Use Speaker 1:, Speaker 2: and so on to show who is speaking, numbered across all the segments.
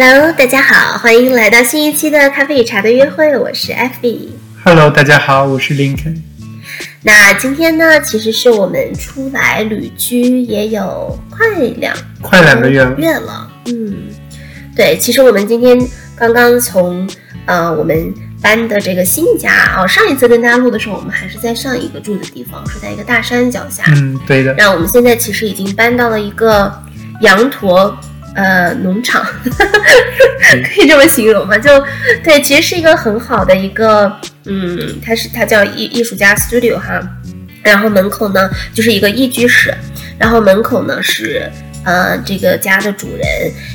Speaker 1: Hello，大家好，欢迎来到新一期的咖啡与茶的约会，我是 F B。
Speaker 2: Hello，大家好，我是 Lincoln。
Speaker 1: 那今天呢，其实是我们出来旅居也有快两
Speaker 2: 快两个月
Speaker 1: 月了。嗯，对，其实我们今天刚刚从呃我们搬的这个新家哦，上一次跟大家录的时候，我们还是在上一个住的地方，是在一个大山脚下。
Speaker 2: 嗯，对的。
Speaker 1: 那我们现在其实已经搬到了一个羊驼。呃，农场 可以这么形容吗？就对，其实是一个很好的一个，嗯，它是它叫艺艺术家 studio 哈，然后门口呢就是一个一居室，然后门口呢是呃这个家的主人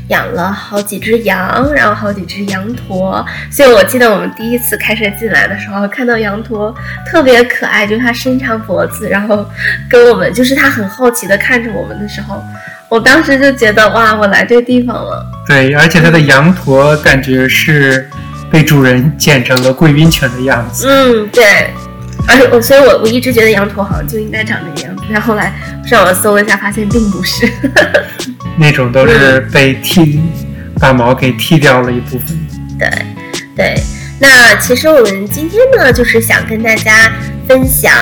Speaker 1: 养了好几只羊，然后好几只羊驼，所以我记得我们第一次开车进来的时候，看到羊驼特别可爱，就是它伸长脖子，然后跟我们就是它很好奇的看着我们的时候。我当时就觉得哇，我来对地方了。
Speaker 2: 对，而且它的羊驼感觉是被主人剪成了贵宾犬的样子。
Speaker 1: 嗯，对。而且我，所以我我一直觉得羊驼好像就应该长这个样子。但后来上网搜了一下，发现并不是。
Speaker 2: 那种都是被剃，把毛给剃掉了一部分。
Speaker 1: 对，对。那其实我们今天呢，就是想跟大家。分享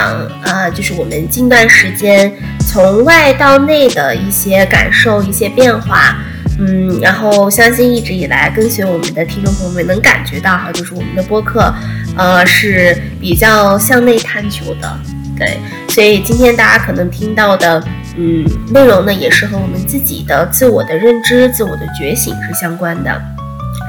Speaker 1: 呃，就是我们近段时间从外到内的一些感受、一些变化，嗯，然后相信一直以来跟随我们的听众朋友们能感觉到哈，就是我们的播客，呃，是比较向内探求的，对，所以今天大家可能听到的，嗯，内容呢，也是和我们自己的自我的认知、自我的觉醒是相关的。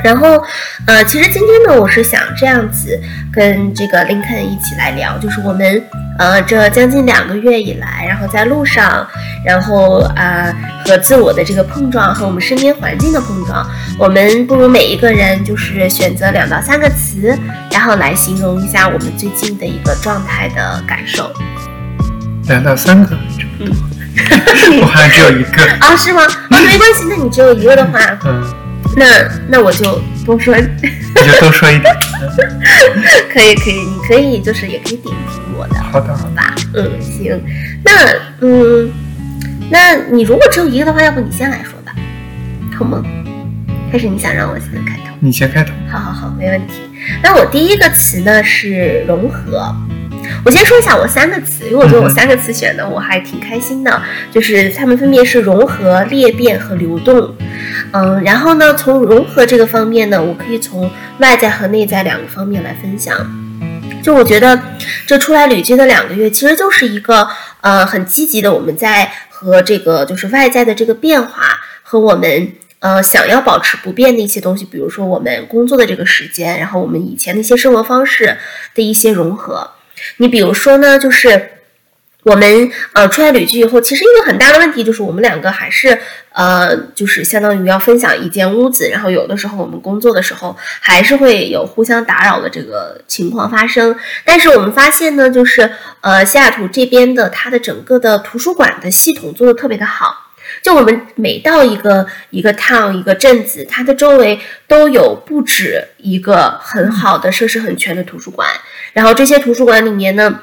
Speaker 1: 然后，呃，其实今天呢，我是想这样子跟这个林肯一起来聊，就是我们呃这将近两个月以来，然后在路上，然后啊和自我的这个碰撞，和我们身边环境的碰撞，我们不如每一个人就是选择两到三个词，然后来形容一下我们最近的一个状态的感受。
Speaker 2: 两到三个，这么多，我好像只有一个
Speaker 1: 啊？是吗？啊，没关系，那你只有一个的话，
Speaker 2: 嗯。
Speaker 1: 那那我就多说，
Speaker 2: 你就多说一点。
Speaker 1: 可以可以，你可以就是也可以点评我的。
Speaker 2: 好的，
Speaker 1: 好吧。嗯，行。那嗯，那你如果只有一个的话，要不你先来说吧，好吗？还是你想让我先开头？
Speaker 2: 你先开头。
Speaker 1: 好好好，没问题。那我第一个词呢是融合。我先说一下我三个词，因为我觉得我三个词选的我还挺开心的，就是它们分别是融合、裂变和流动。嗯，然后呢，从融合这个方面呢，我可以从外在和内在两个方面来分享。就我觉得这出来旅居的两个月，其实就是一个呃很积极的，我们在和这个就是外在的这个变化和我们呃想要保持不变的一些东西，比如说我们工作的这个时间，然后我们以前的一些生活方式的一些融合。你比如说呢，就是我们呃出来旅居以后，其实一个很大的问题就是我们两个还是呃就是相当于要分享一间屋子，然后有的时候我们工作的时候还是会有互相打扰的这个情况发生。但是我们发现呢，就是呃西雅图这边的它的整个的图书馆的系统做的特别的好。就我们每到一个一个 town 一个镇子，它的周围都有不止一个很好的设施很全的图书馆，然后这些图书馆里面呢。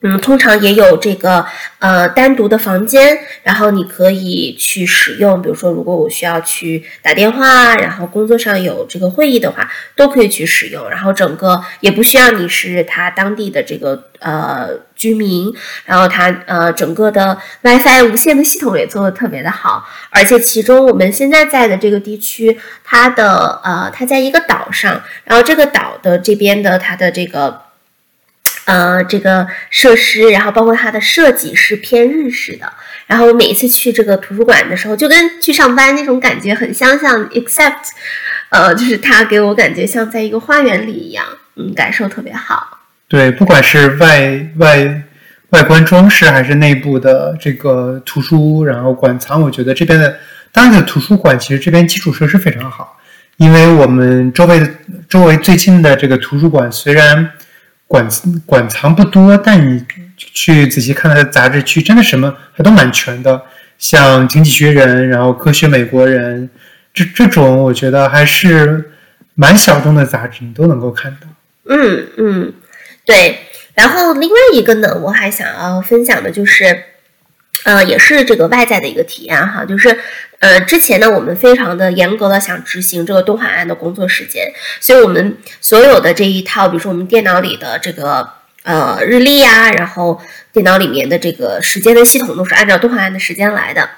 Speaker 1: 嗯，通常也有这个呃单独的房间，然后你可以去使用。比如说，如果我需要去打电话，然后工作上有这个会议的话，都可以去使用。然后整个也不需要你是他当地的这个呃居民，然后它呃整个的 WiFi 无线的系统也做的特别的好。而且其中我们现在在的这个地区，它的呃它在一个岛上，然后这个岛的这边的它的这个。呃，这个设施，然后包括它的设计是偏日式的。然后我每一次去这个图书馆的时候，就跟去上班那种感觉很相像，except，呃，就是它给我感觉像在一个花园里一样，嗯，感受特别好。
Speaker 2: 对，不管是外外外观装饰，还是内部的这个图书，然后馆藏，我觉得这边的当地的图书馆其实这边基础设施非常好，因为我们周围的周围最近的这个图书馆虽然。馆馆藏不多，但你去仔细看它的杂志区，真的什么还都蛮全的。像《经济学人》，然后《科学美国人》，这这种我觉得还是蛮小众的杂志，你都能够看到。
Speaker 1: 嗯嗯，对。然后另外一个呢，我还想要分享的就是，呃，也是这个外在的一个体验哈，就是呃，之前呢，我们非常的严格的想执行这个东海岸的工作时间，所以我们所有的这一套，比如说我们电脑里的这个呃日历呀，然后电脑里面的这个时间的系统都是按照东海岸的时间来的，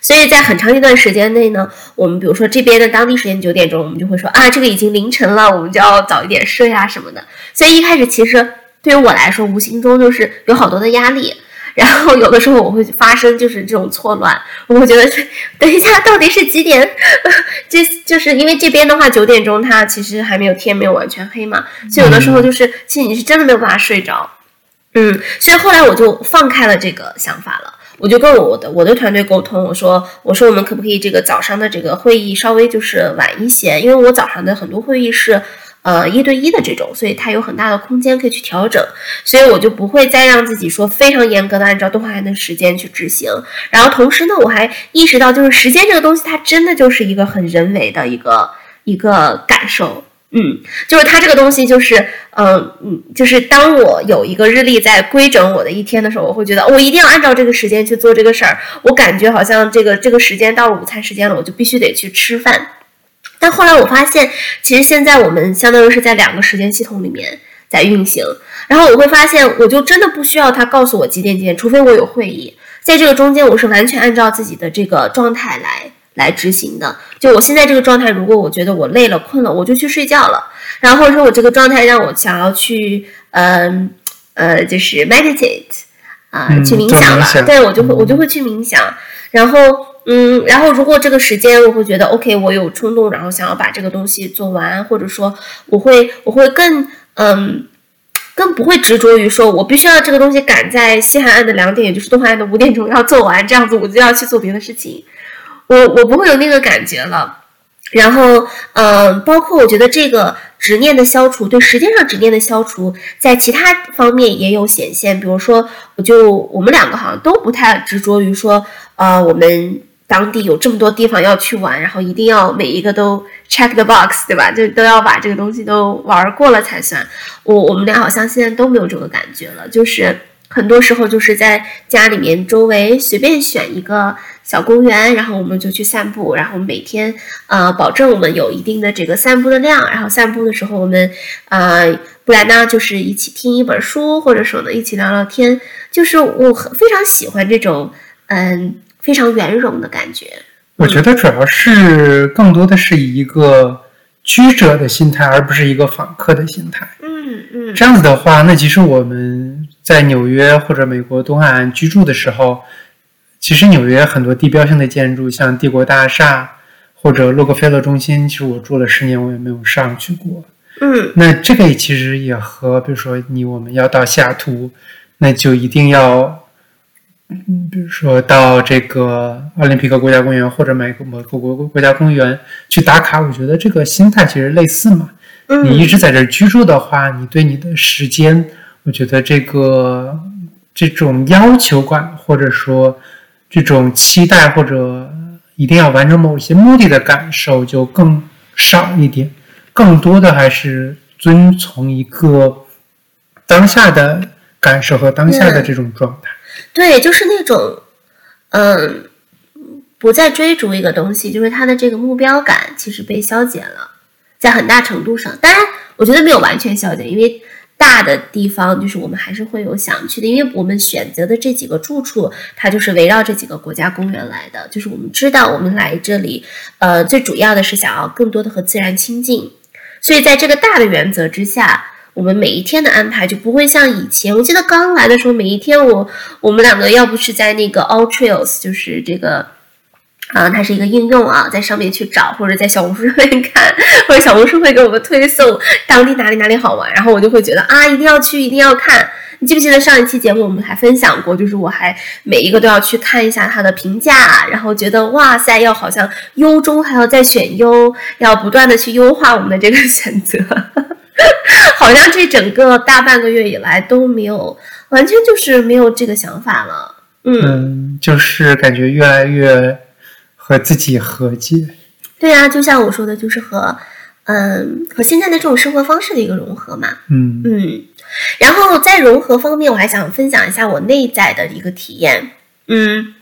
Speaker 1: 所以在很长一段时间内呢，我们比如说这边的当地时间九点钟，我们就会说啊，这个已经凌晨了，我们就要早一点睡啊什么的，所以一开始其实对于我来说，无形中就是有好多的压力。然后有的时候我会发生就是这种错乱，我会觉得等一下到底是几点？这就是因为这边的话九点钟它其实还没有天没有完全黑嘛，所以有的时候就是其实你是真的没有办法睡着，嗯，所以后来我就放开了这个想法了，我就跟我的我的团队沟通，我说我说我们可不可以这个早上的这个会议稍微就是晚一些，因为我早上的很多会议是。呃，一对一的这种，所以它有很大的空间可以去调整，所以我就不会再让自己说非常严格的按照动画的时间去执行。然后同时呢，我还意识到，就是时间这个东西，它真的就是一个很人为的一个一个感受。嗯，就是它这个东西，就是嗯嗯，就是当我有一个日历在规整我的一天的时候，我会觉得我一定要按照这个时间去做这个事儿。我感觉好像这个这个时间到了午餐时间了，我就必须得去吃饭。但后来我发现，其实现在我们相当于是在两个时间系统里面在运行。然后我会发现，我就真的不需要他告诉我几点几点，除非我有会议，在这个中间我是完全按照自己的这个状态来来执行的。就我现在这个状态，如果我觉得我累了、困了，我就去睡觉了。然后或者说我这个状态让我想要去，嗯呃，就是 meditate 啊，去冥想了，对我就会我就会去冥想，然后。嗯，然后如果这个时间我会觉得 OK，我有冲动，然后想要把这个东西做完，或者说我会我会更嗯，更不会执着于说我必须要这个东西赶在西海岸的两点，也就是东海岸的五点钟要做完，这样子我就要去做别的事情，我我不会有那个感觉了。然后嗯，包括我觉得这个执念的消除，对时间上执念的消除，在其他方面也有显现，比如说我就我们两个好像都不太执着于说呃我们。当地有这么多地方要去玩，然后一定要每一个都 check the box，对吧？就都要把这个东西都玩过了才算。我我们俩好像现在都没有这个感觉了，就是很多时候就是在家里面周围随便选一个小公园，然后我们就去散步，然后每天呃保证我们有一定的这个散步的量，然后散步的时候我们呃不然呢就是一起听一本书，或者说呢一起聊聊天，就是我很非常喜欢这种嗯。非常圆融的感觉，
Speaker 2: 我觉得主要是更多的是以一个居者的心态，而不是一个访客的心态。
Speaker 1: 嗯嗯，
Speaker 2: 这样子的话，那其实我们在纽约或者美国东海岸居住的时候，其实纽约很多地标性的建筑，像帝国大厦或者洛克菲勒中心，其实我住了十年，我也没有上去过。
Speaker 1: 嗯，
Speaker 2: 那这个其实也和比如说你我们要到西雅图，那就一定要。嗯，比如说到这个奥林匹克国家公园或者某个某个国国家公园去打卡，我觉得这个心态其实类似嘛。你一直在这居住的话，你对你的时间，我觉得这个这种要求感，或者说这种期待，或者一定要完成某些目的的感受就更少一点，更多的还是遵从一个当下的感受和当下的这种状态。
Speaker 1: 对，就是那种，嗯，不再追逐一个东西，就是他的这个目标感其实被消减了，在很大程度上。当然，我觉得没有完全消减，因为大的地方就是我们还是会有想去的，因为我们选择的这几个住处，它就是围绕这几个国家公园来的，就是我们知道我们来这里，呃，最主要的是想要更多的和自然亲近，所以在这个大的原则之下。我们每一天的安排就不会像以前。我记得刚来的时候，每一天我我们两个要不是在那个 All Trails，就是这个啊，它是一个应用啊，在上面去找，或者在小红书上面看，或者小红书会给我们推送当地哪里哪里好玩，然后我就会觉得啊，一定要去，一定要看。你记不记得上一期节目我们还分享过，就是我还每一个都要去看一下它的评价，然后觉得哇塞，要好像优中还要再选优，要不断的去优化我们的这个选择。好像这整个大半个月以来都没有，完全就是没有这个想法了。
Speaker 2: 嗯，就是感觉越来越和自己和解。
Speaker 1: 对啊，就像我说的，就是和嗯和现在的这种生活方式的一个融合嘛。
Speaker 2: 嗯
Speaker 1: 嗯，然后在融合方面，我还想分享一下我内在的一个体验。嗯，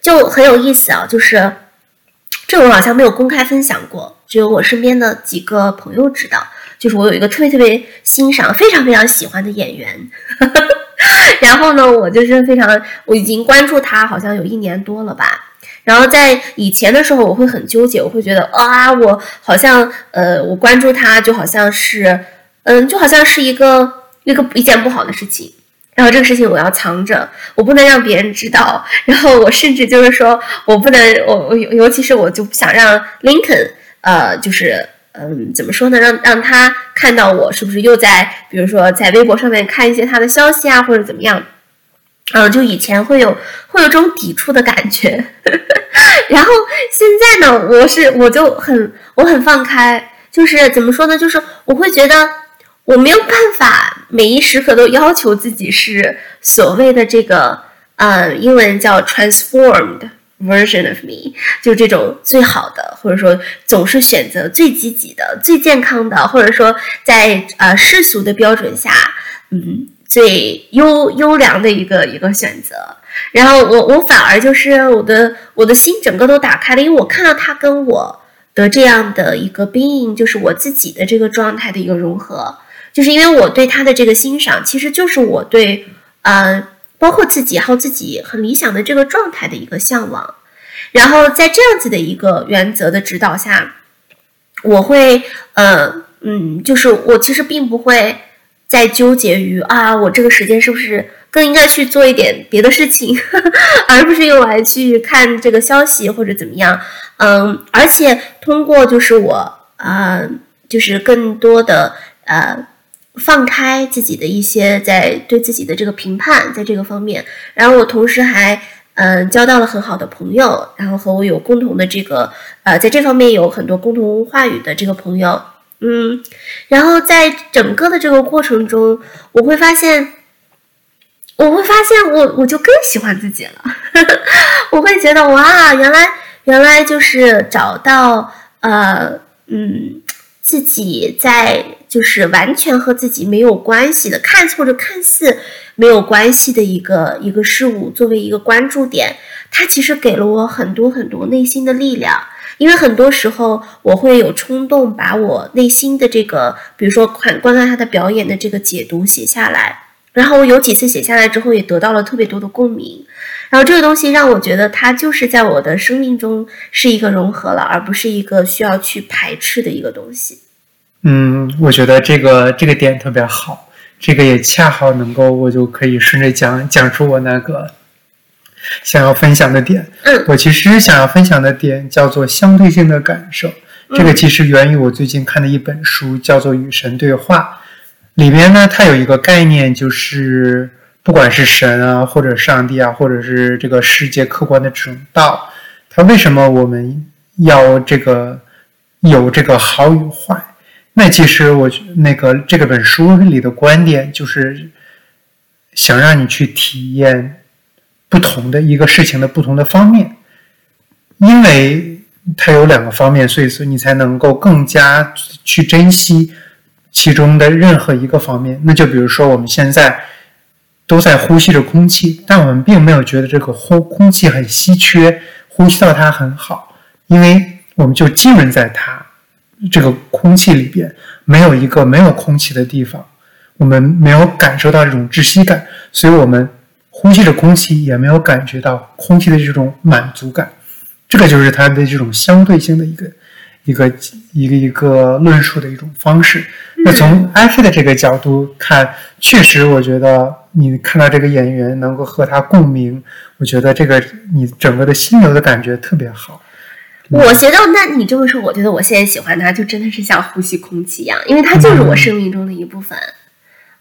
Speaker 1: 就很有意思啊，就是这我好像没有公开分享过，只有我身边的几个朋友知道。就是我有一个特别特别欣赏、非常非常喜欢的演员，然后呢，我就是非常，我已经关注他好像有一年多了吧。然后在以前的时候，我会很纠结，我会觉得啊，我好像呃，我关注他就好像是，嗯，就好像是一个一个一件不好的事情。然后这个事情我要藏着，我不能让别人知道。然后我甚至就是说我不能，我我尤其是我就不想让林肯呃，就是。嗯，怎么说呢？让让他看到我是不是又在，比如说在微博上面看一些他的消息啊，或者怎么样？嗯，就以前会有会有这种抵触的感觉，然后现在呢，我是我就很我很放开，就是怎么说呢？就是我会觉得我没有办法每一时刻都要求自己是所谓的这个，嗯，英文叫 transformed。Version of me 就这种最好的，或者说总是选择最积极的、最健康的，或者说在呃世俗的标准下，嗯，最优优良的一个一个选择。然后我我反而就是我的我的心整个都打开了，因为我看到他跟我的这样的一个 being，就是我自己的这个状态的一个融合，就是因为我对他的这个欣赏，其实就是我对呃。包括自己还有自己很理想的这个状态的一个向往，然后在这样子的一个原则的指导下，我会呃嗯，就是我其实并不会再纠结于啊，我这个时间是不是更应该去做一点别的事情，而不是用来去看这个消息或者怎么样，嗯，而且通过就是我啊，就是更多的呃。放开自己的一些在对自己的这个评判，在这个方面，然后我同时还嗯交到了很好的朋友，然后和我有共同的这个呃在这方面有很多共同话语的这个朋友，嗯，然后在整个的这个过程中，我会发现，我会发现我我就更喜欢自己了，我会觉得哇，原来原来就是找到呃嗯自己在。就是完全和自己没有关系的，看或者看似没有关系的一个一个事物，作为一个关注点，它其实给了我很多很多内心的力量。因为很多时候我会有冲动，把我内心的这个，比如说看观看他的表演的这个解读写下来，然后我有几次写下来之后，也得到了特别多的共鸣。然后这个东西让我觉得，它就是在我的生命中是一个融合了，而不是一个需要去排斥的一个东西。
Speaker 2: 嗯，我觉得这个这个点特别好，这个也恰好能够，我就可以顺着讲讲出我那个想要分享的点。
Speaker 1: 嗯，
Speaker 2: 我其实想要分享的点叫做相对性的感受。这个其实源于我最近看的一本书，叫做《与神对话》。里边呢，它有一个概念，就是不管是神啊，或者上帝啊，或者是这个世界客观的这种道，它为什么我们要这个有这个好与坏？那其实我那个这个本书里的观点就是想让你去体验不同的一个事情的不同的方面，因为它有两个方面，所以说你才能够更加去珍惜其中的任何一个方面。那就比如说我们现在都在呼吸着空气，但我们并没有觉得这个呼空气很稀缺，呼吸到它很好，因为我们就浸润在它。这个空气里边没有一个没有空气的地方，我们没有感受到这种窒息感，所以我们呼吸着空气也没有感觉到空气的这种满足感。这个就是它的这种相对性的一个一个一个一个论述的一种方式。那从艾菲的这个角度看，确实我觉得你看到这个演员能够和他共鸣，我觉得这个你整个的心流的感觉特别好。
Speaker 1: 我觉得，那你这么说，我觉得我现在喜欢他，就真的是像呼吸空气一样，因为他就是我生命中的一部分。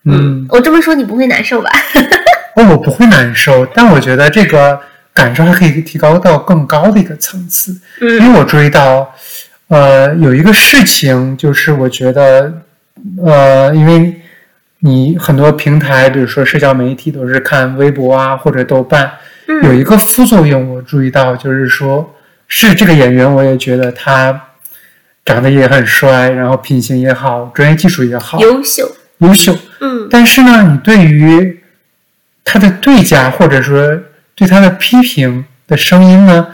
Speaker 2: 嗯，
Speaker 1: 我这么说你不会难受吧？
Speaker 2: 哦，我不会难受，但我觉得这个感受还可以提高到更高的一个层次。
Speaker 1: 嗯，
Speaker 2: 因为我注意到，呃，有一个事情，就是我觉得，呃，因为你很多平台，比如说社交媒体，都是看微博啊或者豆瓣，有一个副作用，我注意到就是说。是这个演员，我也觉得他长得也很帅，然后品行也好，专业技术也好，
Speaker 1: 优秀，
Speaker 2: 优秀。
Speaker 1: 嗯。
Speaker 2: 但是呢，你对于他的对家，或者说对他的批评的声音呢，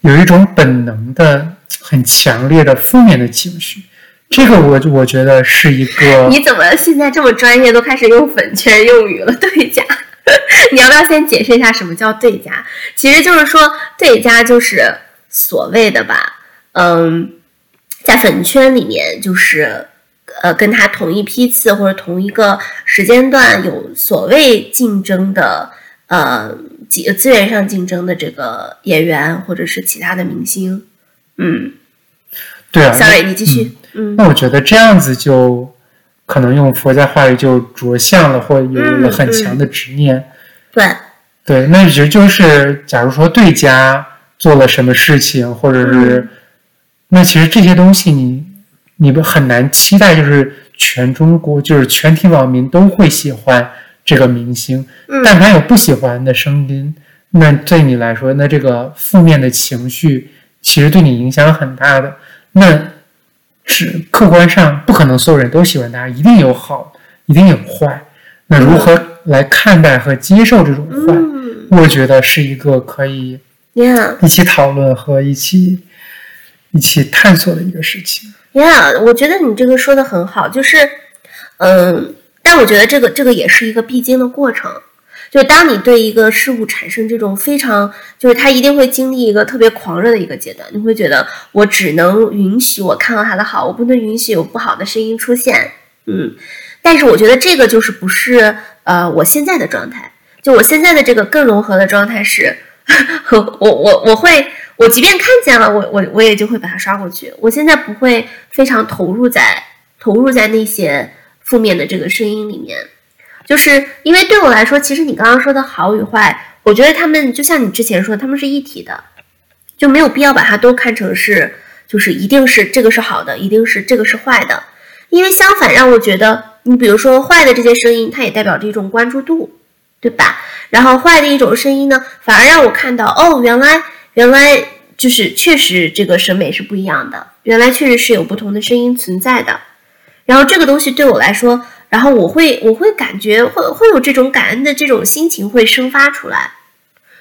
Speaker 2: 有一种本能的、很强烈的负面的情绪。这个我我觉得是一个。
Speaker 1: 你怎么现在这么专业，都开始用粉圈用语了？对家，你要不要先解释一下什么叫对家？其实就是说，对家就是所谓的吧，嗯，在粉圈里面就是呃，跟他同一批次或者同一个时间段有所谓竞争的呃资资源上竞争的这个演员或者是其他的明星，嗯，
Speaker 2: 对啊。
Speaker 1: Sorry，你继续。嗯，
Speaker 2: 那我觉得这样子就可能用佛家话语就着相了，或有了很强的执念。
Speaker 1: 对，
Speaker 2: 对，那其实就是，假如说对家做了什么事情，或者是，那其实这些东西你你们很难期待，就是全中国就是全体网民都会喜欢这个明星。
Speaker 1: 嗯，
Speaker 2: 但凡有不喜欢的声音，那对你来说，那这个负面的情绪其实对你影响很大的。那。是客观上不可能所有人都喜欢他，一定有好，一定有坏。那如何来看待和接受这种坏？我觉得是一个可以一起讨论和一起一起探索的一个事情。
Speaker 1: 呀，我觉得你这个说的很好，就是嗯，但我觉得这个这个也是一个必经的过程。就当你对一个事物产生这种非常，就是它一定会经历一个特别狂热的一个阶段，你会觉得我只能允许我看到它的好，我不能允许有不好的声音出现。嗯，但是我觉得这个就是不是呃我现在的状态，就我现在的这个更融合的状态是，我我我会我即便看见了，我我我也就会把它刷过去。我现在不会非常投入在投入在那些负面的这个声音里面。就是因为对我来说，其实你刚刚说的好与坏，我觉得他们就像你之前说，他们是一体的，就没有必要把它都看成是，就是一定是这个是好的，一定是这个是坏的。因为相反，让我觉得，你比如说坏的这些声音，它也代表着一种关注度，对吧？然后坏的一种声音呢，反而让我看到，哦，原来原来就是确实这个审美是不一样的，原来确实是有不同的声音存在的。然后这个东西对我来说。然后我会，我会感觉会会有这种感恩的这种心情会生发出来，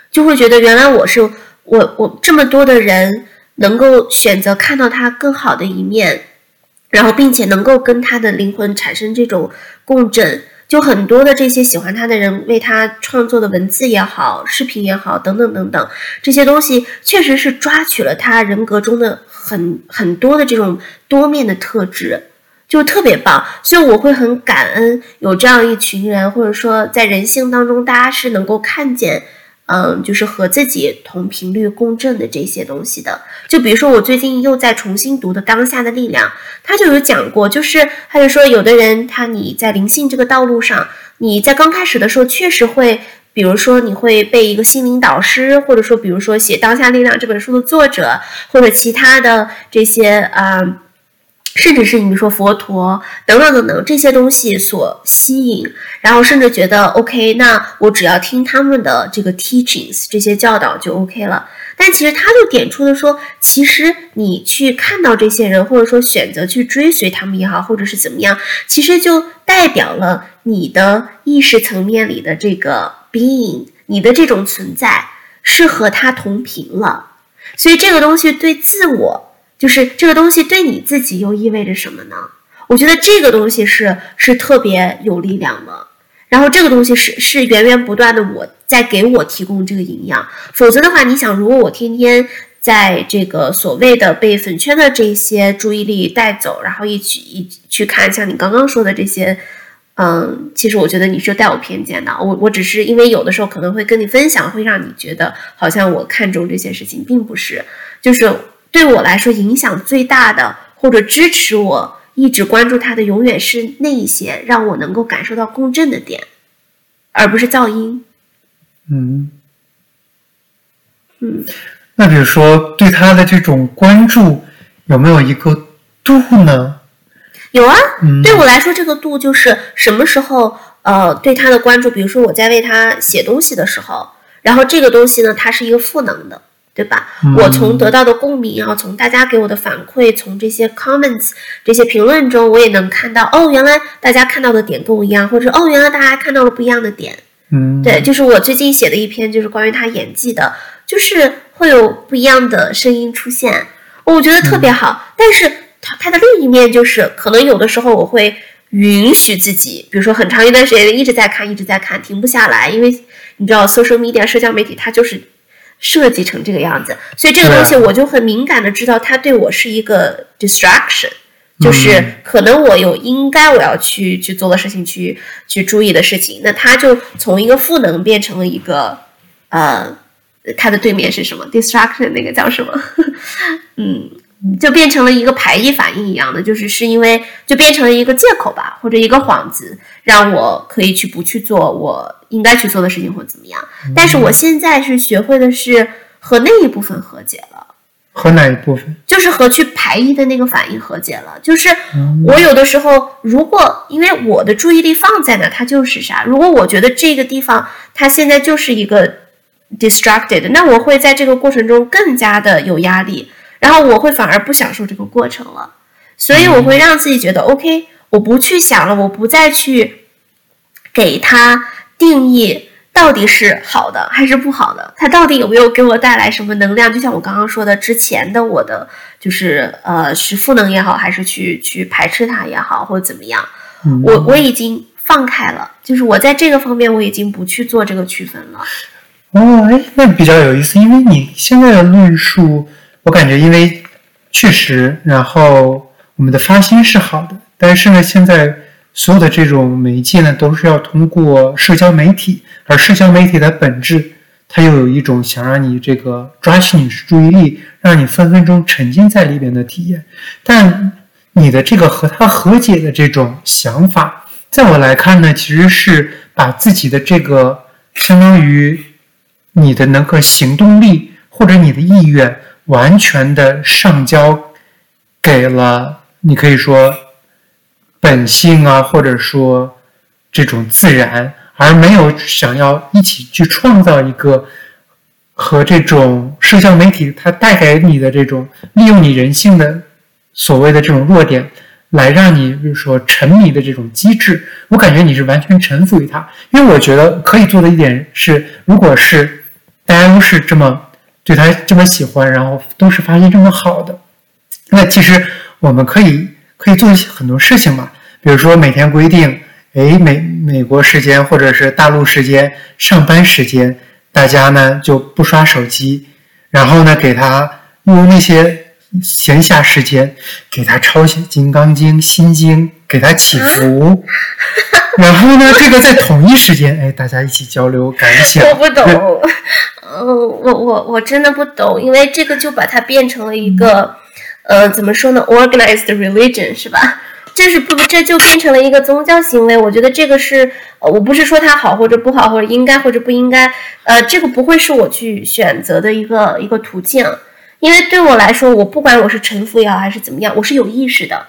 Speaker 1: 就会觉得原来我是我我这么多的人能够选择看到他更好的一面，然后并且能够跟他的灵魂产生这种共振，就很多的这些喜欢他的人为他创作的文字也好，视频也好，等等等等，这些东西确实是抓取了他人格中的很很多的这种多面的特质。就特别棒，所以我会很感恩有这样一群人，或者说在人性当中，大家是能够看见，嗯，就是和自己同频率共振的这些东西的。就比如说，我最近又在重新读的《当下的力量》，他就有讲过，就是他就说，有的人他你在灵性这个道路上，你在刚开始的时候确实会，比如说你会被一个心灵导师，或者说比如说写《当下力量》这本书的作者，或者其他的这些啊。甚至是你说佛陀等等等等这些东西所吸引，然后甚至觉得 OK，那我只要听他们的这个 teachings 这些教导就 OK 了。但其实他就点出了说，其实你去看到这些人，或者说选择去追随他们也好，或者是怎么样，其实就代表了你的意识层面里的这个 being，你的这种存在是和他同频了。所以这个东西对自我。就是这个东西对你自己又意味着什么呢？我觉得这个东西是是特别有力量的，然后这个东西是是源源不断的我在给我提供这个营养，否则的话，你想，如果我天天在这个所谓的被粉圈的这些注意力带走，然后一起一去看像你刚刚说的这些，嗯，其实我觉得你是带有偏见的，我我只是因为有的时候可能会跟你分享，会让你觉得好像我看重这些事情，并不是，就是。对我来说，影响最大的，或者支持我一直关注他的，永远是那一些让我能够感受到共振的点，而不是噪音。
Speaker 2: 嗯
Speaker 1: 嗯，
Speaker 2: 那比如说对他的这种关注有没有一个度呢？
Speaker 1: 有啊，对我来说，这个度就是什么时候呃对他的关注，比如说我在为他写东西的时候，然后这个东西呢，它是一个赋能的。对吧？我从得到的共鸣，然后从大家给我的反馈，从这些 comments 这些评论中，我也能看到，哦，原来大家看到的点跟我一样，或者哦，原来大家看到了不一样的点。
Speaker 2: 嗯，
Speaker 1: 对，就是我最近写的一篇，就是关于他演技的，就是会有不一样的声音出现，我觉得特别好。但是他他的另一面就是，可能有的时候我会允许自己，比如说很长一段时间一直在看，一直在看，停不下来，因为你知道，social media 社交媒体它就是设计成这个样子，所以这个东西我就很敏感的知道，它对我是一个 distraction。就是可能我有应该我要去去做的事情，去去注意的事情，那它就从一个赋能变成了一个呃，它的对面是什么？distraction 那个叫什么？嗯，就变成了一个排异反应一样的，就是是因为就变成了一个借口吧，或者一个幌子，让我可以去不去做我应该去做的事情或怎么样。但是我现在是学会的是和那一部分和解了。
Speaker 2: 和哪一部分？
Speaker 1: 就是和去排异的那个反应和解了。就是
Speaker 2: 嗯
Speaker 1: 我有的时候，如果因为我的注意力放在那，它就是啥。如果我觉得这个地方它现在就是一个 distracted，那我会在这个过程中更加的有压力，然后我会反而不享受这个过程了。所以我会让自己觉得、OK，我不去想了，我不再去给它定义。到底是好的还是不好的？它到底有没有给我带来什么能量？就像我刚刚说的，之前的我的就是呃，是负能也好，还是去去排斥它也好，或者怎么样，
Speaker 2: 嗯
Speaker 1: 我我已经放开了，就是我在这个方面我已经不去做这个区分了。
Speaker 2: 哦，哎，那比较有意思，因为你现在的论述，我感觉因为确实，然后我们的发心是好的，但是呢，现在所有的这种媒介呢，都是要通过社交媒体，而社交媒体的本质，它又有一种想让你这个抓起你的注意力，让你分分钟沉浸在里边的体验，但你的这个和它和解的这种想法，在我来看呢，其实是把自己的这个相当于你的那个行动力或者你的意愿，完全的上交给了你可以说本性啊，或者说这种自然，而没有想要一起去创造一个和这种社交媒体它带给你的这种利用你人性的所谓的这种弱点。来让你，比如说沉迷的这种机制，我感觉你是完全臣服于它，因为我觉得可以做的一点是，如果是大家都是这么对他这么喜欢，然后都是发现这么好的，那其实我们可以可以做一些很多事情嘛，比如说每天规定，哎，美美国时间或者是大陆时间上班时间，大家呢就不刷手机，然后呢给他用那些。闲暇时间给他抄写《金刚经》《心经》，给他祈福，然后呢，这个在同一时间，哎，大家一起交流感想。
Speaker 1: 我不懂，嗯，我我我真的不懂，因为这个就把它变成了一个，呃，怎么说呢，organized religion 是吧？这是不这就变成了一个宗教行为。我觉得这个是，呃，我不是说它好或者不好，或者应该或者不应该，呃，这个不会是我去选择的一个一个途径。因为对我来说，我不管我是臣服也好还是怎么样，我是有意识的。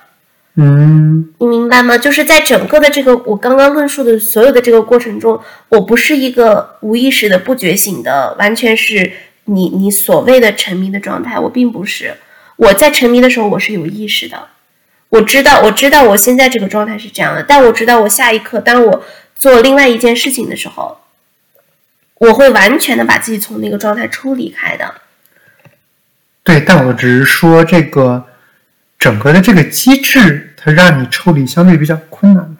Speaker 2: 嗯，
Speaker 1: 你明白吗？就是在整个的这个我刚刚论述的所有的这个过程中，我不是一个无意识的、不觉醒的，完全是你你所谓的沉迷的状态。我并不是。我在沉迷的时候，我是有意识的。我知道，我知道我现在这个状态是这样的，但我知道我下一刻，当我做另外一件事情的时候，我会完全的把自己从那个状态抽离开的。
Speaker 2: 对，但我只是说这个整个的这个机制，它让你抽离相对比较困难嘛。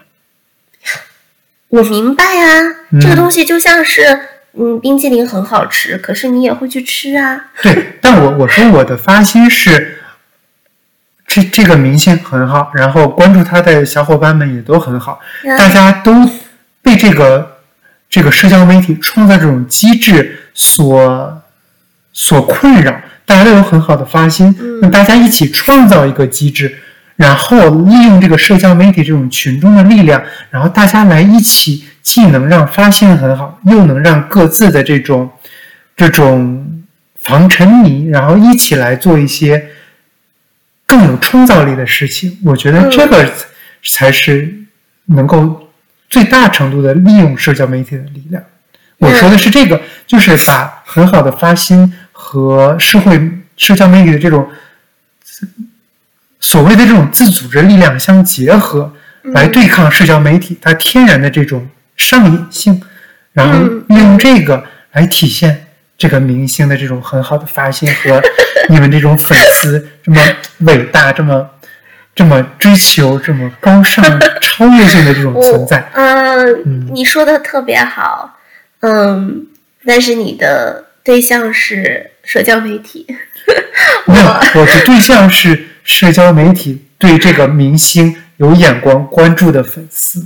Speaker 1: 我明白啊，
Speaker 2: 嗯
Speaker 1: 这个东西就像是，嗯，冰淇淋很好吃，可是你也会去吃啊。
Speaker 2: 对，但我我说我的发心是，这这个明星很好，然后关注他的小伙伴们也都很好，
Speaker 1: 嗯
Speaker 2: 大家都被这个这个社交媒体创造这种机制所所困扰，大家都有很好的发心，那大家一起创造一个机制，然后利用这个社交媒体这种群众的力量，然后大家来一起，既能让发心很好，又能让各自的这种这种防沉迷，然后一起来做一些更有创造力的事情。我觉得这个才是能够最大程度的利用社交媒体的力量。我说的是这个，就是把很好的发心和社会社交媒体的这种所谓的这种自组织力量相结合，来对抗社交媒体它天然的这种上瘾性。然后
Speaker 1: 嗯
Speaker 2: 利用这个来体现这个明星的这种很好的发心和 你们这种粉丝这么伟大、这么这么追求、这么高尚、超越性的这种存在。
Speaker 1: 呃，
Speaker 2: 嗯
Speaker 1: 你说的特别好，嗯，但是你的对象是社交媒体，
Speaker 2: 没有，我的对象是社交媒体对这个明星有眼光、关注的粉丝，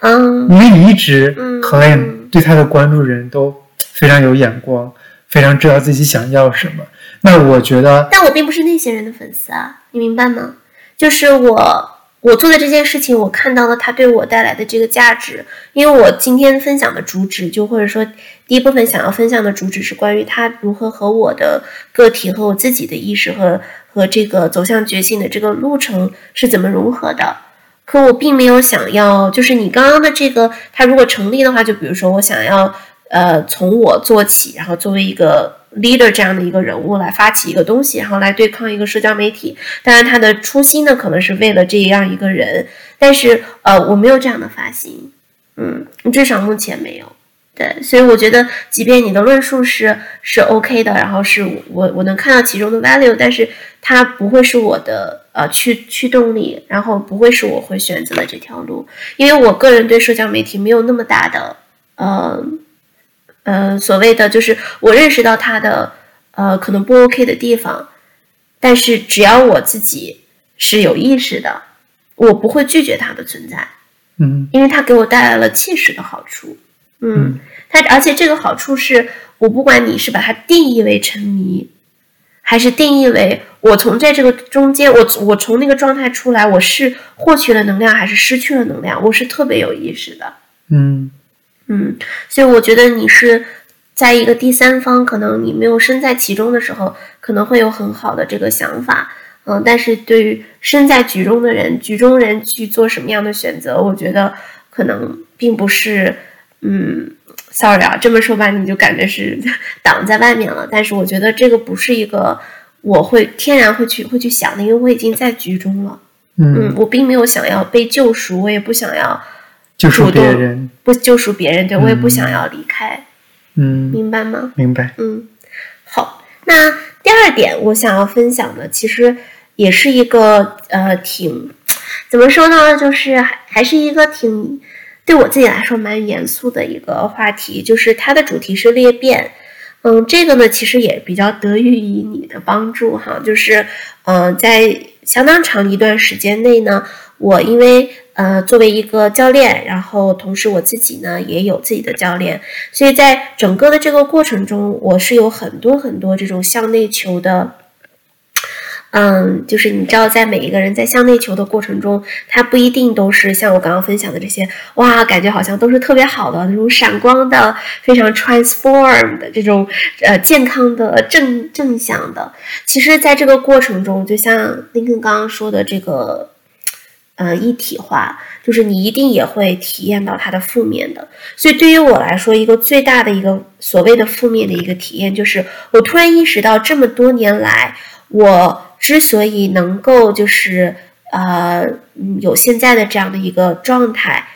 Speaker 1: 嗯
Speaker 2: 因为你一直
Speaker 1: 嗯
Speaker 2: claim 对他的关注人都非常有眼光，非常知道自己想要什么。那我觉得，
Speaker 1: 但我并不是那些人的粉丝啊，你明白吗？就是我我做的这件事情，我看到了它对我带来的这个价值，因为我今天分享的主旨，就或者说第一部分想要分享的主旨是关于他如何和我的个体和我自己的意识和和这个走向觉醒的这个路程是怎么融合的。可我并没有想要，就是你刚刚的这个，它如果成立的话，就比如说我想要，呃，从我做起，然后作为一个 leader 这样的一个人物来发起一个东西，然后来对抗一个社交媒体。当然，他的初心呢，可能是为了这样一个人，但是呃，我没有这样的发心，嗯，至少目前没有。对，所以我觉得，即便你的论述是是 OK 的，然后是我我能看到其中的 value，但是它不会是我的呃驱驱动力，然后不会是我会选择的这条路，因为我个人对社交媒体没有那么大的呃呃所谓的就是我认识到它的呃可能不 OK 的地方，但是只要我自己是有意识的，我不会拒绝它的存在，
Speaker 2: 嗯。
Speaker 1: 因为它给我带来了切实的好处。嗯
Speaker 2: 嗯，
Speaker 1: 它而且这个好处是我不管你是把它定义为沉迷，还是定义为我从在这个中间，我我从那个状态出来，我是获取了能量还是失去了能量，我是特别有意识的。
Speaker 2: 嗯
Speaker 1: 嗯，所以我觉得你是在一个第三方，可能你没有身在其中的时候，可能会有很好的这个想法。嗯，但是对于身在局中的人，局中人去做什么样的选择，我觉得可能并不是，嗯，sorry 啊，这么说吧，你就感觉是 挡在外面了。但是我觉得这个不是一个我会天然会去会去想的，因为我已经在局中了。嗯，
Speaker 2: 嗯，
Speaker 1: 我并没有想要被救赎，我也不想要
Speaker 2: 救赎别人，
Speaker 1: 不救赎别人，对我也不
Speaker 2: 嗯
Speaker 1: 想要离开，
Speaker 2: 嗯，
Speaker 1: 明白吗？
Speaker 2: 明白，
Speaker 1: 嗯，好，那第二点我想要分享的，其实也是一个呃挺怎么说呢，就是还还是一个挺对我自己来说蛮严肃的一个话题，就是它的主题是裂变。嗯，这个呢，其实也比较得益于你的帮助哈，就是嗯、呃在相当长一段时间内呢，我因为呃作为一个教练，然后同时我自己呢也有自己的教练，所以在整个的这个过程中，我是有很多很多这种向内求的。嗯，就是你知道，在每一个人在向内求的过程中，他不一定都是像我刚刚分享的这些，哇，感觉好像都是特别好的那种闪光的、非常 transform 的这种呃健康的、正正向的。其实，在这个过程中，就像林肯刚刚说的这个，呃，一体化，就是你一定也会体验到它的负面的。所以，对于我来说，一个最大的一个所谓的负面的一个体验，就是我突然意识到，这么多年来，我之所以能够就是呃有现在的这样的一个状态，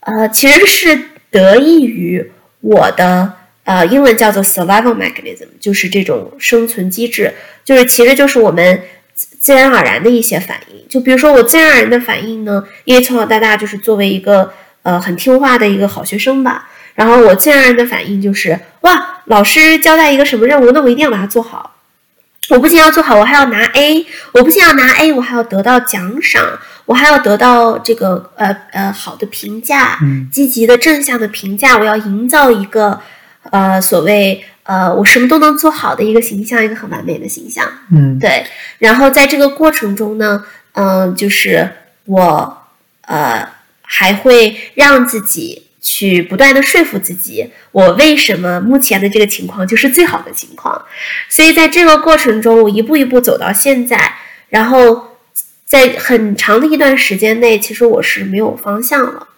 Speaker 1: 呃，其实是得益于我的呃英文叫做 survival mechanism，就是这种生存机制，就是其实就是我们自自然而然的一些反应。就比如说我自然而然的反应呢，因为从小到大就是作为一个呃很听话的一个好学生吧，然后我自然而然的反应就是哇，老师交代一个什么任务，那我一定要把它做好。我不仅要做好，我还要拿 A，我不仅要拿 A，我还要得到奖赏，我还要得到这个呃呃好的评价，
Speaker 2: 嗯
Speaker 1: 积极的正向的评价，我要营造一个呃所谓呃我什么都能做好的一个形象，一个很完美的形象。
Speaker 2: 嗯
Speaker 1: 对，然后在这个过程中呢，嗯、就是我呃还会让自己去不断的说服自己，我为什么目前的这个情况就是最好的情况。所以在这个过程中，我一步一步走到现在，然后在很长的一段时间内，其实我是没有方向了。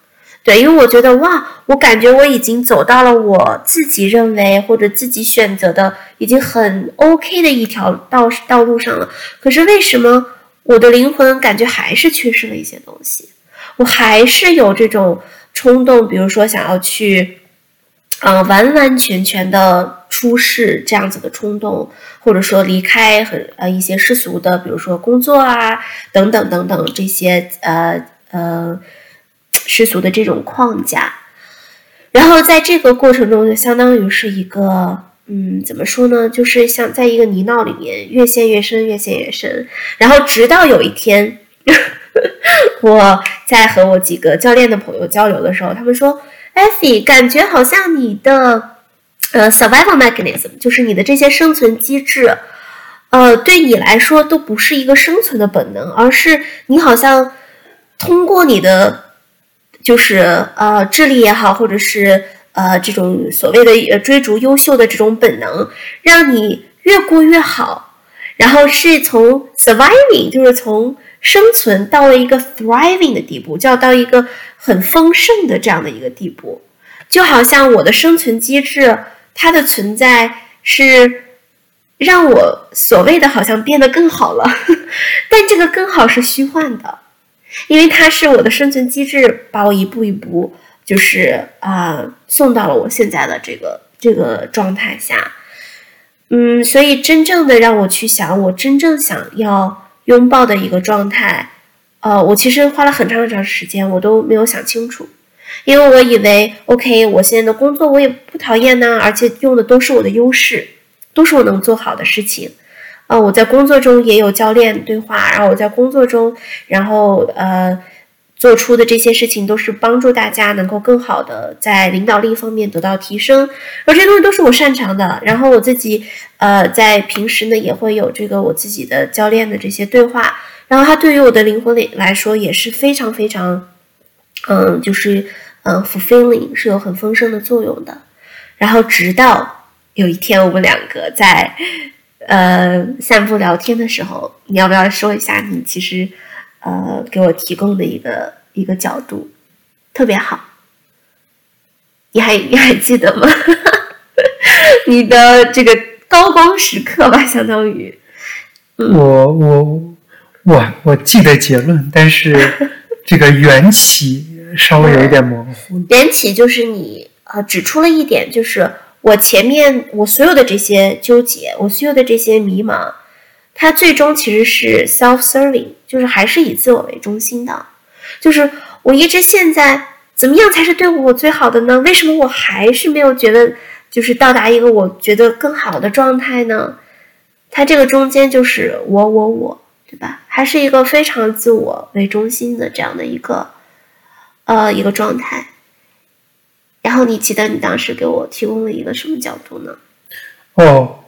Speaker 1: 对，因为我觉得哇，我感觉我已经走到了我自己认为或者自己选择的已经很 OK 的一条道道路上了。可是为什么我的灵魂感觉还是缺失了一些东西？我还是有这种冲动，比如说想要去嗯，完完全全的出世这样子的冲动，或者说离开很呃一些世俗的，比如说工作啊等等等等这些呃呃世俗的这种框架，然后在这个过程中就相当于是一个嗯怎么说呢，就是像在一个泥淖里面越陷越深，越陷越深，然后直到有一天，我在和我几个教练的朋友交流的时候，他们说。Effie，感觉好像你的呃 survival mechanism，就是你的这些生存机制，呃，对你来说都不是一个生存的本能，而是你好像通过你的就是呃智力也好，或者是呃这种所谓的追逐优秀的这种本能，让你越过越好，然后是从 surviving，就是从生存到了一个 thriving 的地步，就要到一个。很丰盛的这样的一个地步，就好像我的生存机制，它的存在是让我所谓的好像变得更好了，但这个更好是虚幻的，因为它是我的生存机制把我一步一步就是啊送到了我现在的这个这个状态下，嗯，所以真正的让我去想我真正想要拥抱的一个状态。呃，我其实花了很长很长时间，我都没有想清楚，因为我以为，OK，我现在的工作我也不讨厌呢，而且用的都是我的优势，都是我能做好的事情。啊，我在工作中也有教练对话，然后我在工作中，然后呃，做出的这些事情都是帮助大家能够更好的在领导力方面得到提升，而这些东西都是我擅长的。然后我自己呃，在平时呢也会有这个我自己的教练的这些对话。然后他对于我的灵魂里来说也是非常非常，嗯，就是嗯，fulfilling 是有很丰盛的作用的。然后直到有一天我们两个在呃散步聊天的时候，你要不要说一下你其实呃给我提供的一个一个角度特别好？你还你还记得吗？你的这个高光时刻吧，相当于
Speaker 2: 我我。我我记得结论，但是 这个缘起稍微有一点模糊。
Speaker 1: 缘起就是你呃指出了一点，就是我前面我所有的这些纠结，我所有的这些迷茫，它最终其实是 self-serving，就是还是以自我为中心的。就是我一直现在怎么样才是对我最好的呢？为什么我还是没有觉得就是到达一个我觉得更好的状态呢？它这个中间就是我我我。对吧？还是一个非常自我为中心的这样的一个，呃，一个状态。然后你记得你当时给我提供了一个什么角度呢？
Speaker 2: 哦，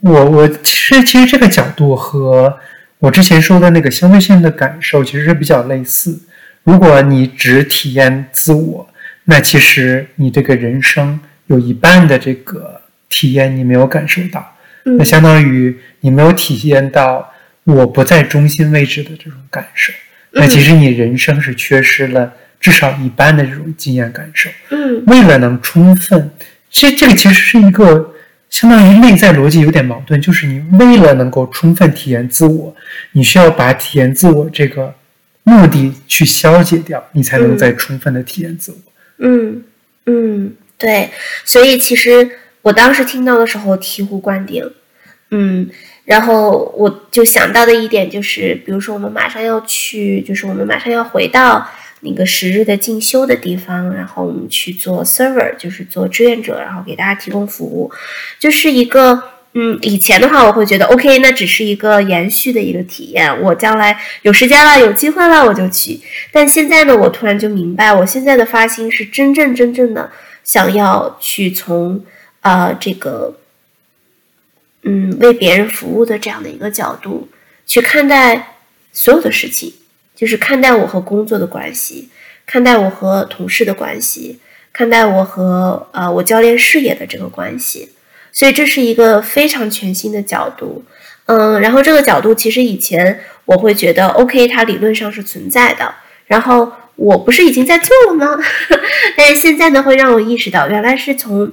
Speaker 2: 我我其实其实这个角度和我之前说的那个相对性的感受其实是比较类似。如果你只体验自我，那其实你这个人生有一半的这个体验你没有感受到，那相当于你没有体验到。我不在中心位置的这种感受，那其实你人生是缺失了至少一半的这种经验感受。
Speaker 1: 嗯，
Speaker 2: 为了能充分，这这个其实是一个相当于内在逻辑有点矛盾，就是你为了能够充分体验自我，你需要把体验自我这个目的去消解掉，你才能再充分的体验自我。
Speaker 1: 嗯嗯，对，所以其实我当时听到的时候醍醐灌顶。嗯。然后我就想到的一点就是，比如说我们马上要去，就是我们马上要回到那个十日的进修的地方，然后我们去做 server，就是做志愿者，然后给大家提供服务，就是一个，嗯，以前的话我会觉得 OK，那只是一个延续的一个体验，我将来有时间了，有机会了我就去。但现在呢，我突然就明白，我现在的发心是真正真正的想要去从啊这个。嗯，为别人服务的这样的一个角度去看待所有的事情，就是看待我和工作的关系，看待我和同事的关系，看待我和呃我教练事业的这个关系。所以这是一个非常全新的角度。嗯，然后这个角度其实以前我会觉得 OK，它理论上是存在的。然后我不是已经在做了吗？但是现在呢，会让我意识到，原来是从。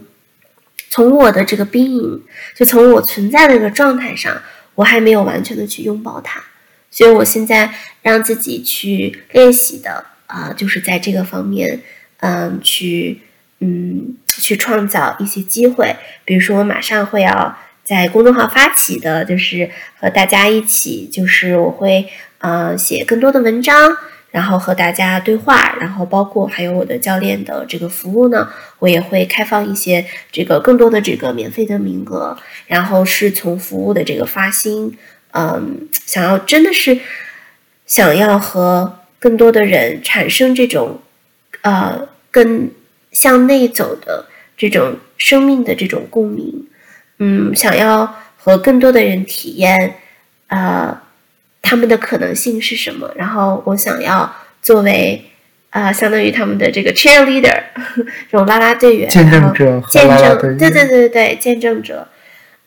Speaker 1: 从我的这个兵营就从我存在的这个状态上，我还没有完全的去拥抱它，所以我现在让自己去练习的啊，就是在这个方面，嗯，去嗯，去创造一些机会。比如说，我马上会要在公众号发起的，就是和大家一起，就是我会呃写更多的文章。然后和大家对话，然后包括还有我的教练的这个服务呢，我也会开放一些这个更多的这个免费的名额。然后是从服务的这个发心，嗯，想要真的是想要和更多的人产生这种呃更向内走的这种生命的这种共鸣，嗯，想要和更多的人体验，呃。他们的可能性是什么？然后我想要作为啊，相当于他们的这个 cheerleader，这种啦啦队员，
Speaker 2: 见证者，
Speaker 1: 见证，对对对对对，见证者。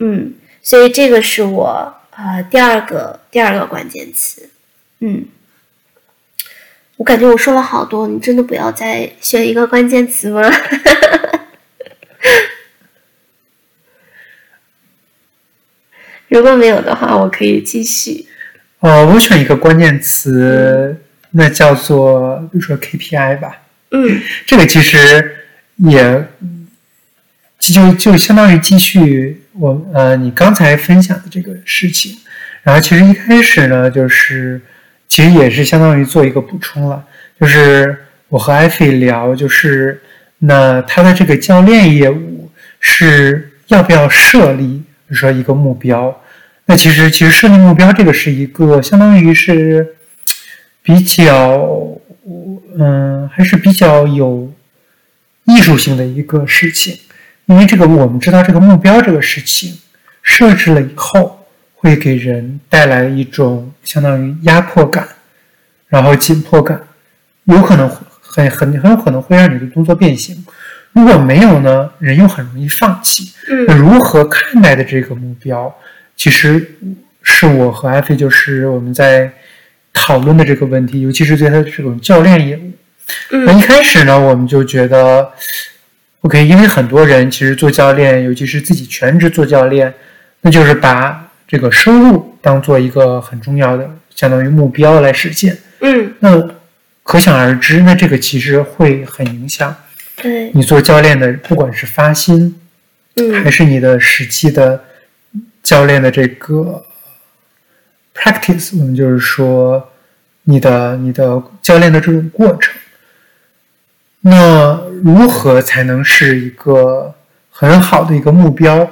Speaker 1: 嗯，所以这个是我呃第二个第二个关键词。嗯，我感觉我说了好多，你真的不要再选一个关键词吗？如果没有的话，我可以继续。
Speaker 2: 哦，我选一个关键词，那叫做比如说 KPI 吧。
Speaker 1: 嗯，
Speaker 2: 这个其实也就就相当于继续我呃你刚才分享的这个事情。然后其实一开始呢，就是其实也是相当于做一个补充了，就是我和艾菲聊，就是那他的这个教练业务是要不要设立，比如说一个目标。那其实，其实设立目标这个是一个相当于是比较，嗯，还是比较有艺术性的一个事情，因为这个我们知道，这个目标这个事情设置了以后，会给人带来一种相当于压迫感，然后紧迫感，有可能很很很有可能会让你的动作变形。如果没有呢，人又很容易放弃。那如何看待的这个目标？其实是我和艾菲，就是我们在讨论的这个问题，尤其是对他的这种教练业务。那一开始呢，我们就觉得，OK，因为很多人其实做教练，尤其是自己全职做教练，那就是把这个收入当做一个很重要的，相当于目标来实现。
Speaker 1: 嗯，
Speaker 2: 那可想而知，那这个其实会很影响
Speaker 1: 对
Speaker 2: 你做教练的，不管是发薪，
Speaker 1: 嗯，
Speaker 2: 还是你的实际的。教练的这个 practice，我们就是说，你的你的教练的这种过程，那如何才能是一个很好的一个目标？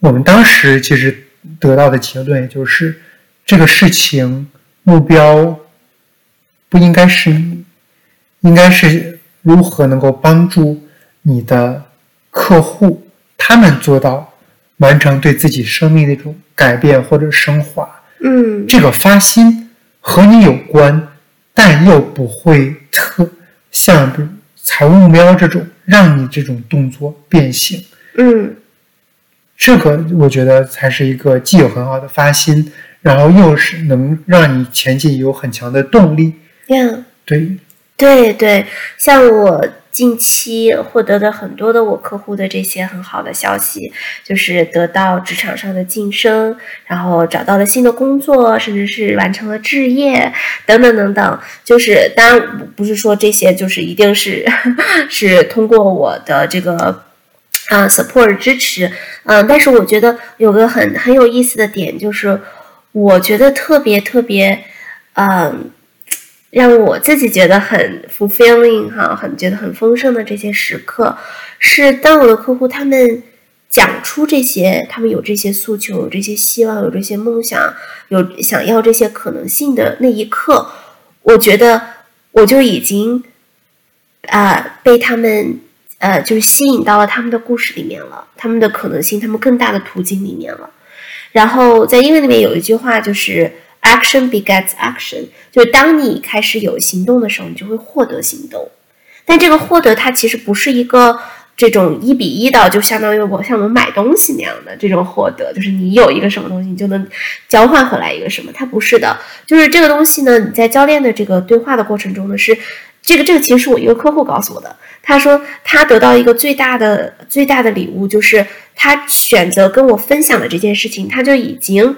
Speaker 2: 我们当时其实得到的结论，也就是这个事情目标不应该是你，应该是如何能够帮助你的客户，他们做到。完成对自己生命的一种改变或者升华，
Speaker 1: 嗯，
Speaker 2: 这个发心和你有关，但又不会特像比财务目标这种让你这种动作变形，
Speaker 1: 嗯，
Speaker 2: 这个我觉得才是一个既有很好的发心，然后又是能让你前进有很强的动力。
Speaker 1: 嗯，
Speaker 2: 对，
Speaker 1: 对对，像我。近期获得的很多的我客户的这些很好的消息，就是得到职场上的晋升，然后找到了新的工作，甚至是完成了置业，等等等等。就是当然不是说这些就是一定是 是通过我的这个啊 support 支持，嗯，但是我觉得有个很很有意思的点，就是我觉得特别特别，嗯。让我自己觉得很 fulfilling 哈，很觉得很丰盛的这些时刻，是当我的客户他们讲出这些，他们有这些诉求，有这些希望，有这些梦想，有想要这些可能性的那一刻，我觉得我就已经啊被他们呃就是吸引到了他们的故事里面了，他们的可能性，他们更大的途径里面了。然后在英文里面有一句话就是。Action begets action，就是当你开始有行动的时候，你就会获得行动。但这个获得它其实不是一个这种一比一的，就相当于我像我们买东西那样的这种获得，就是你有一个什么东西，你就能交换回来一个什么。它不是的，就是这个东西呢，你在教练的这个对话的过程中呢，是这个这个其实是我一个客户告诉我的。他说他得到一个最大的最大的礼物，就是他选择跟我分享的这件事情，他就已经。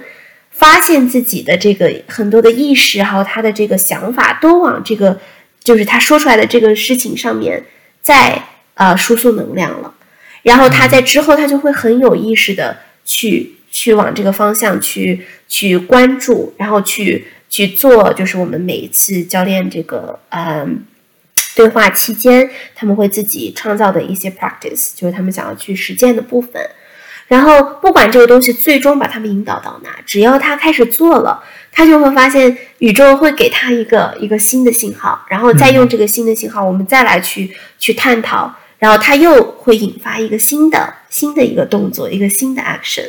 Speaker 1: 发现自己的这个很多的意识，还有他的这个想法，都往这个就是他说出来的这个事情上面，在呃输送能量了。然后他在之后，他就会很有意识的去去往这个方向去去关注，然后去去做，就是我们每一次教练这个嗯对话期间，他们会自己创造的一些 practice，就是他们想要去实践的部分。然后不管这个东西最终把他们引导到哪，只要他开始做了，他就会发现宇宙会给他一个一个新的信号，然后再用这个新的信号，我们再来去去探讨。然后他又会引发一个新的新的一个动作，一个新的 action，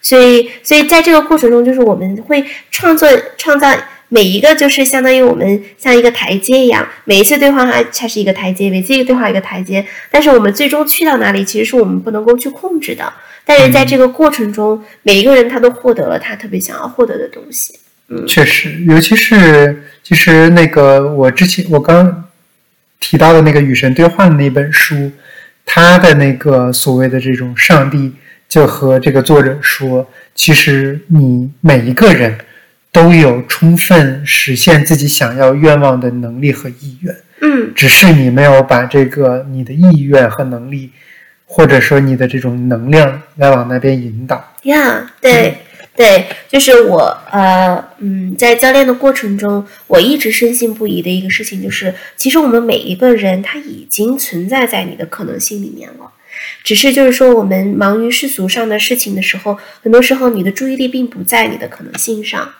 Speaker 1: 所以所以在这个过程中，就是我们会创作创造每一个，就是相当于我们像一个台阶一样，每一次对话它它是一个台阶，每次一个对话一个台阶，但是我们最终去到哪里，其实是我们不能够去控制的。但是在这个过程中，每一个人他都获得了他特别想要获得的东西。嗯，
Speaker 2: 确实，尤其是其实那个我之前我刚。提到的那个与神对话的那本书，他的那个所谓的这种上帝就和这个作者说，其实你每一个人都有充分实现自己想要愿望的能力和意愿，
Speaker 1: 嗯，
Speaker 2: 只是你没有把这个你的意愿和能力，或者说你的这种能量来往那边引导。
Speaker 1: 呀，对。对，就是我，呃，嗯，在教练的过程中，我一直深信不疑的一个事情就是，其实我们每一个人他已经存在在你的可能性里面了，只是就是说我们忙于世俗上的事情的时候，很多时候你的注意力并不在你的可能性上，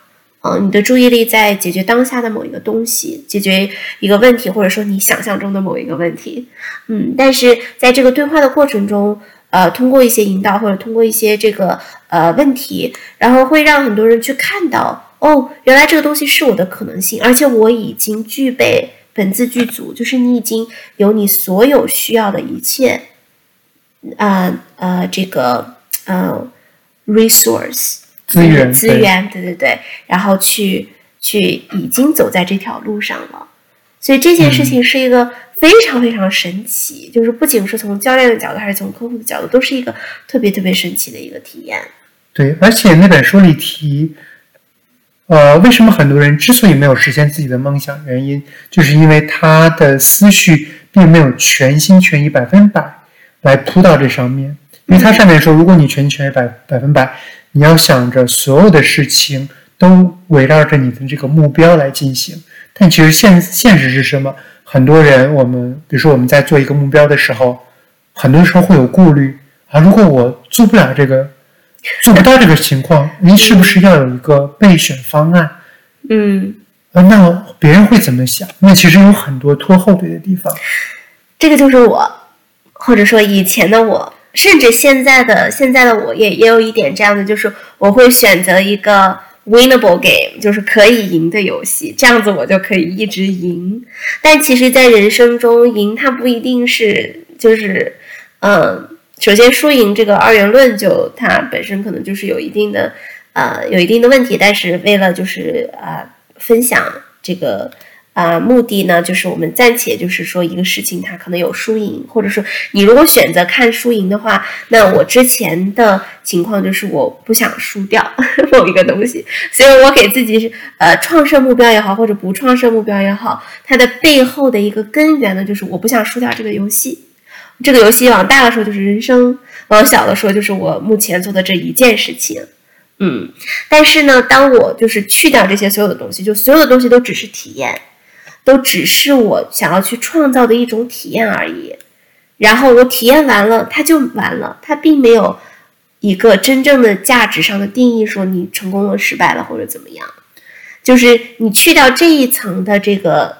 Speaker 1: 嗯，你的注意力在解决当下的某一个东西，解决一个问题，或者说你想象中的某一个问题，嗯，但是在这个对话的过程中。呃，通过一些引导，或者通过一些这个呃问题，然后会让很多人去看到，哦，原来这个东西是我的可能性，而且我已经具备本自具足，就是你已经有你所有需要的一切，呃呃，这个呃 resource
Speaker 2: 资源
Speaker 1: 资源，对对对，然后去去已经走在这条路上了，所以这件事情是一个。非常非常神奇，就是不仅是从教练的角度，还是从客户的角度，都是一个特别特别神奇的一个体验。
Speaker 2: 对，而且那本书里提，呃，为什么很多人之所以没有实现自己的梦想，原因就是因为他的思绪并没有全心全意、百分百来扑到这上面。因为他上面说，如果你全心全意、百百分百，你要想着所有的事情都围绕着你的这个目标来进行，但其实现现实是什么？很多人，我们比如说我们在做一个目标的时候，很多时候会有顾虑啊。如果我做不了这个，做不到这个情况，您是不是要有一个备选方案？
Speaker 1: 嗯，
Speaker 2: 啊，那别人会怎么想？那其实有很多拖后腿的地方。
Speaker 1: 这个就是我，或者说以前的我，甚至现在的现在的我也也有一点这样的，就是我会选择一个。Winnable game 就是可以赢的游戏，这样子我就可以一直赢。但其实，在人生中，赢它不一定是就是，嗯，首先输赢这个二元论就它本身可能就是有一定的呃有一定的问题。但是为了就是啊分享这个。啊，目的呢，就是我们暂且就是说一个事情，它可能有输赢，或者说你如果选择看输赢的话，那我之前的情况就是我不想输掉 某一个东西，所以我给自己是呃创设目标也好，或者不创设目标也好，它的背后的一个根源呢，就是我不想输掉这个游戏。这个游戏往大了说就是人生，往小了说就是我目前做的这一件事情。嗯，但是呢，当我就是去掉这些所有的东西，就所有的东西都只是体验。都只是我想要去创造的一种体验而已，然后我体验完了，它就完了，它并没有一个真正的价值上的定义，说你成功了、失败了或者怎么样。就是你去掉这一层的这个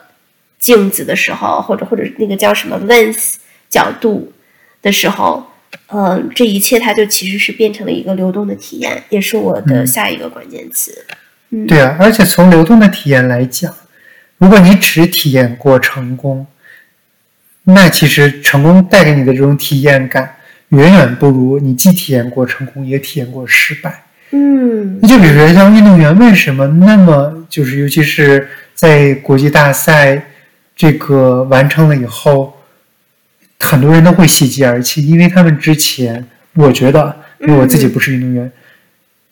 Speaker 1: 镜子的时候，或者或者那个叫什么 lens 角度的时候，嗯，这一切它就其实是变成了一个流动的体验，也是我的下一个关键词。嗯，
Speaker 2: 对啊，而且从流动的体验来讲。如果你只体验过成功，那其实成功带给你的这种体验感，远远不如你既体验过成功，也体验过失败。
Speaker 1: 嗯，
Speaker 2: 那就比如说像运动员，为什么那么就是，尤其是在国际大赛这个完成了以后，很多人都会喜极而泣，因为他们之前，我觉得，因为我自己不是运动员，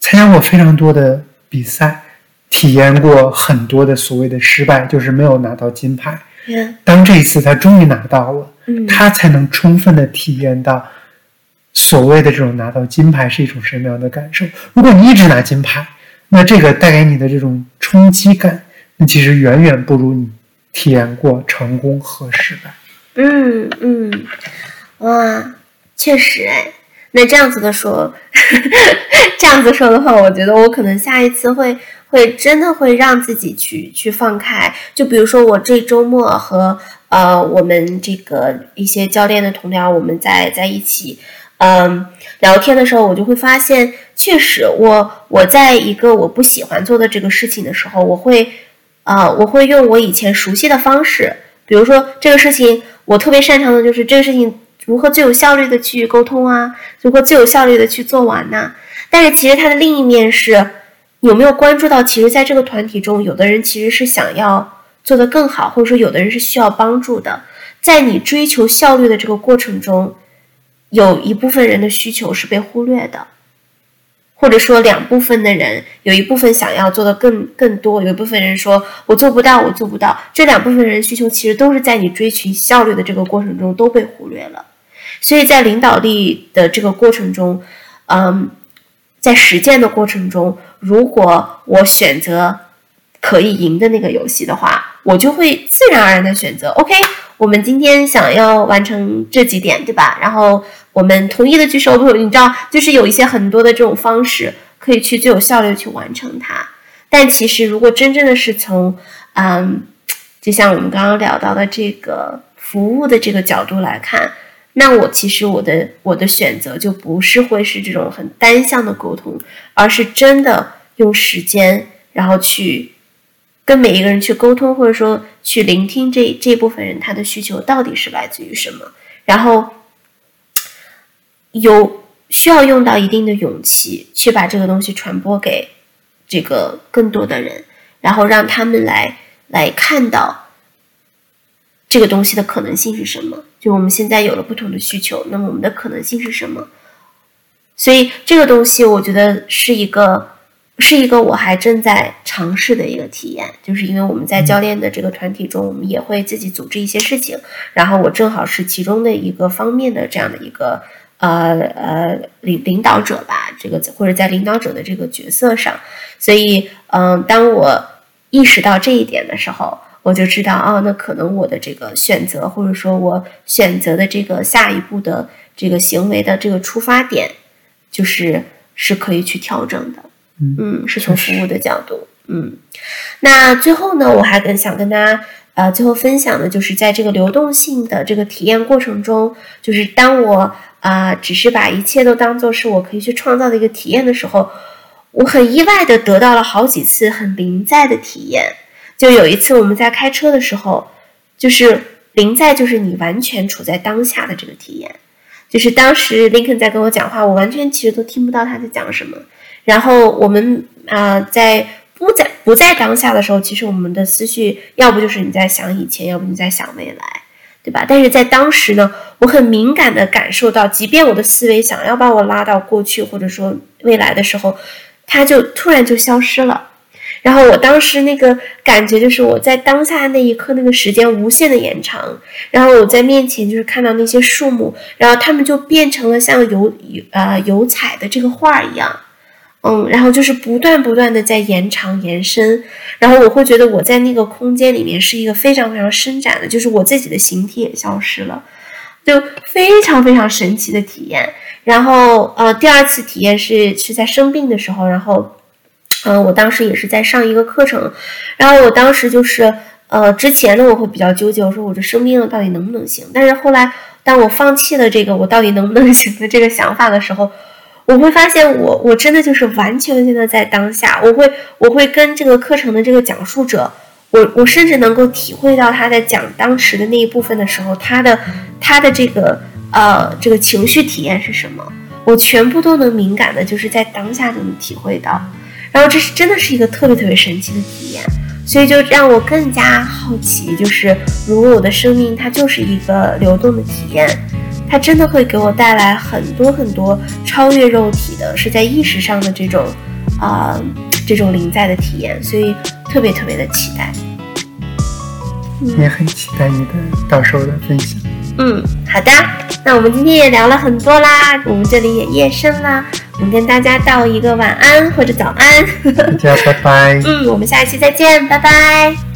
Speaker 2: 参加过非常多的比赛。体验过很多的所谓的失败，就是没有拿到金牌。当这一次他终于拿到了，
Speaker 1: 嗯，
Speaker 2: 他才能充分的体验到所谓的这种拿到金牌是一种什么样的感受。如果你一直拿金牌，那这个带给你的这种冲击感，那其实远远不如你体验过成功和失败。
Speaker 1: 嗯嗯，哇，确实哎。那这样子的说，这样子说的话，我觉得我可能下一次会会真的会让自己去去放开。就比如说我这周末和呃我们这个一些教练的同僚，我们在在一起嗯聊天的时候，我就会发现，确实我我在一个我不喜欢做的这个事情的时候，我会啊我会用我以前熟悉的方式，比如说这个事情我特别擅长的就是这个事情。如何最有效率的去沟通啊？如何最有效率的去做完呢？但是其实它的另一面是，有没有关注到，其实在这个团体中，有的人其实是想要做得更好，或者说有的人是需要帮助的。在你追求效率的这个过程中，有一部分人的需求是被忽略的。或者说两部分的人，有一部分想要做的更更多，有一部分人说我做不到，我做不到。这两部分人需求其实都是在你追寻效率的这个过程中都被忽略了。所以在领导力的这个过程中，嗯，在实践的过程中，如果我选择可以赢的那个游戏的话，我就会自然而然的选择。OK，我们今天想要完成这几点，对吧？然后我们同意的举手，不，你知道，就是有一些很多的这种方式可以去最有效率去完成它。但其实，如果真正的是从，嗯，就像我们刚刚聊到的这个服务的这个角度来看。那我其实我的我的选择就不是会是这种很单向的沟通，而是真的用时间，然后去跟每一个人去沟通，或者说去聆听这这部分人他的需求到底是来自于什么，然后有需要用到一定的勇气去把这个东西传播给这个更多的人，然后让他们来来看到。这个东西的可能性是什么？就我们现在有了不同的需求，那么我们的可能性是什么？所以这个东西我觉得是一个，是一个我还正在尝试的一个体验。就是因为我们在教练的这个团体中，我们也会自己组织一些事情，然后我正好是其中的一个方面的这样的一个呃呃领领导者吧，这个或者在领导者的这个角色上。所以嗯，当我意识到这一点的时候。我就知道啊，那可能我的这个选择，或者说我选择的这个下一步的这个行为的这个出发点，就是是可以去调整的。嗯，是从服务的角度。嗯，那最后呢，我还跟想跟大家呃最后分享的就是在这个流动性的这个体验过程中，就是当我啊只是把一切都当做是我可以去创造的一个体验的时候，我很意外的得到了好几次很临在的体验。就有一次我们在开车的时候，就是临在，就是你完全处在当下的这个体验。就是当时林肯在跟我讲话，我完全其实都听不到他在讲什么。然后我们啊，在不在不在当下的时候，其实我们的思绪要不就是你在想以前，要不你在想未来，对吧？但是在当时呢，我很敏感的感受到，即便我的思维想要把我拉到过去或者说未来的时候，它就突然就消失了。然后我当时那个感觉就是我在当下那一刻，那个时间无限的延长。然后我在面前就是看到那些树木，然后它们就变成了像油油呃油彩的这个画一样，嗯，然后就是不断不断的在延长延伸。然后我会觉得我在那个空间里面是一个非常非常伸展的，就是我自己的形体也消失了，就非常非常神奇的体验。然后呃，第二次体验是是在生病的时候，然后。嗯，我当时也是在上一个课程，然后我当时就是，呃，之前呢我会比较纠结，我说我这生病了到底能不能行？但是后来，当我放弃了这个我到底能不能行的这个想法的时候，我会发现我我真的就是完全现在在当下，我会我会跟这个课程的这个讲述者，我我甚至能够体会到他在讲当时的那一部分的时候，他的他的这个呃这个情绪体验是什么，我全部都能敏感的，就是在当下就能体会到。然后这是真的是一个特别特别神奇的体验，所以就让我更加好奇，就是如果我的生命它就是一个流动的体验，它真的会给我带来很多很多超越肉体的，是在意识上的这种啊这种临在的体验，所以特别特别的期待。
Speaker 2: 也很期待你的到时候的分享。
Speaker 1: 嗯，好的，那我们今天也聊了很多啦，我们这里也夜深了，我们跟大家道一个晚安或者早安。
Speaker 2: 大家拜拜。
Speaker 1: 嗯，我们下一期再见，拜拜。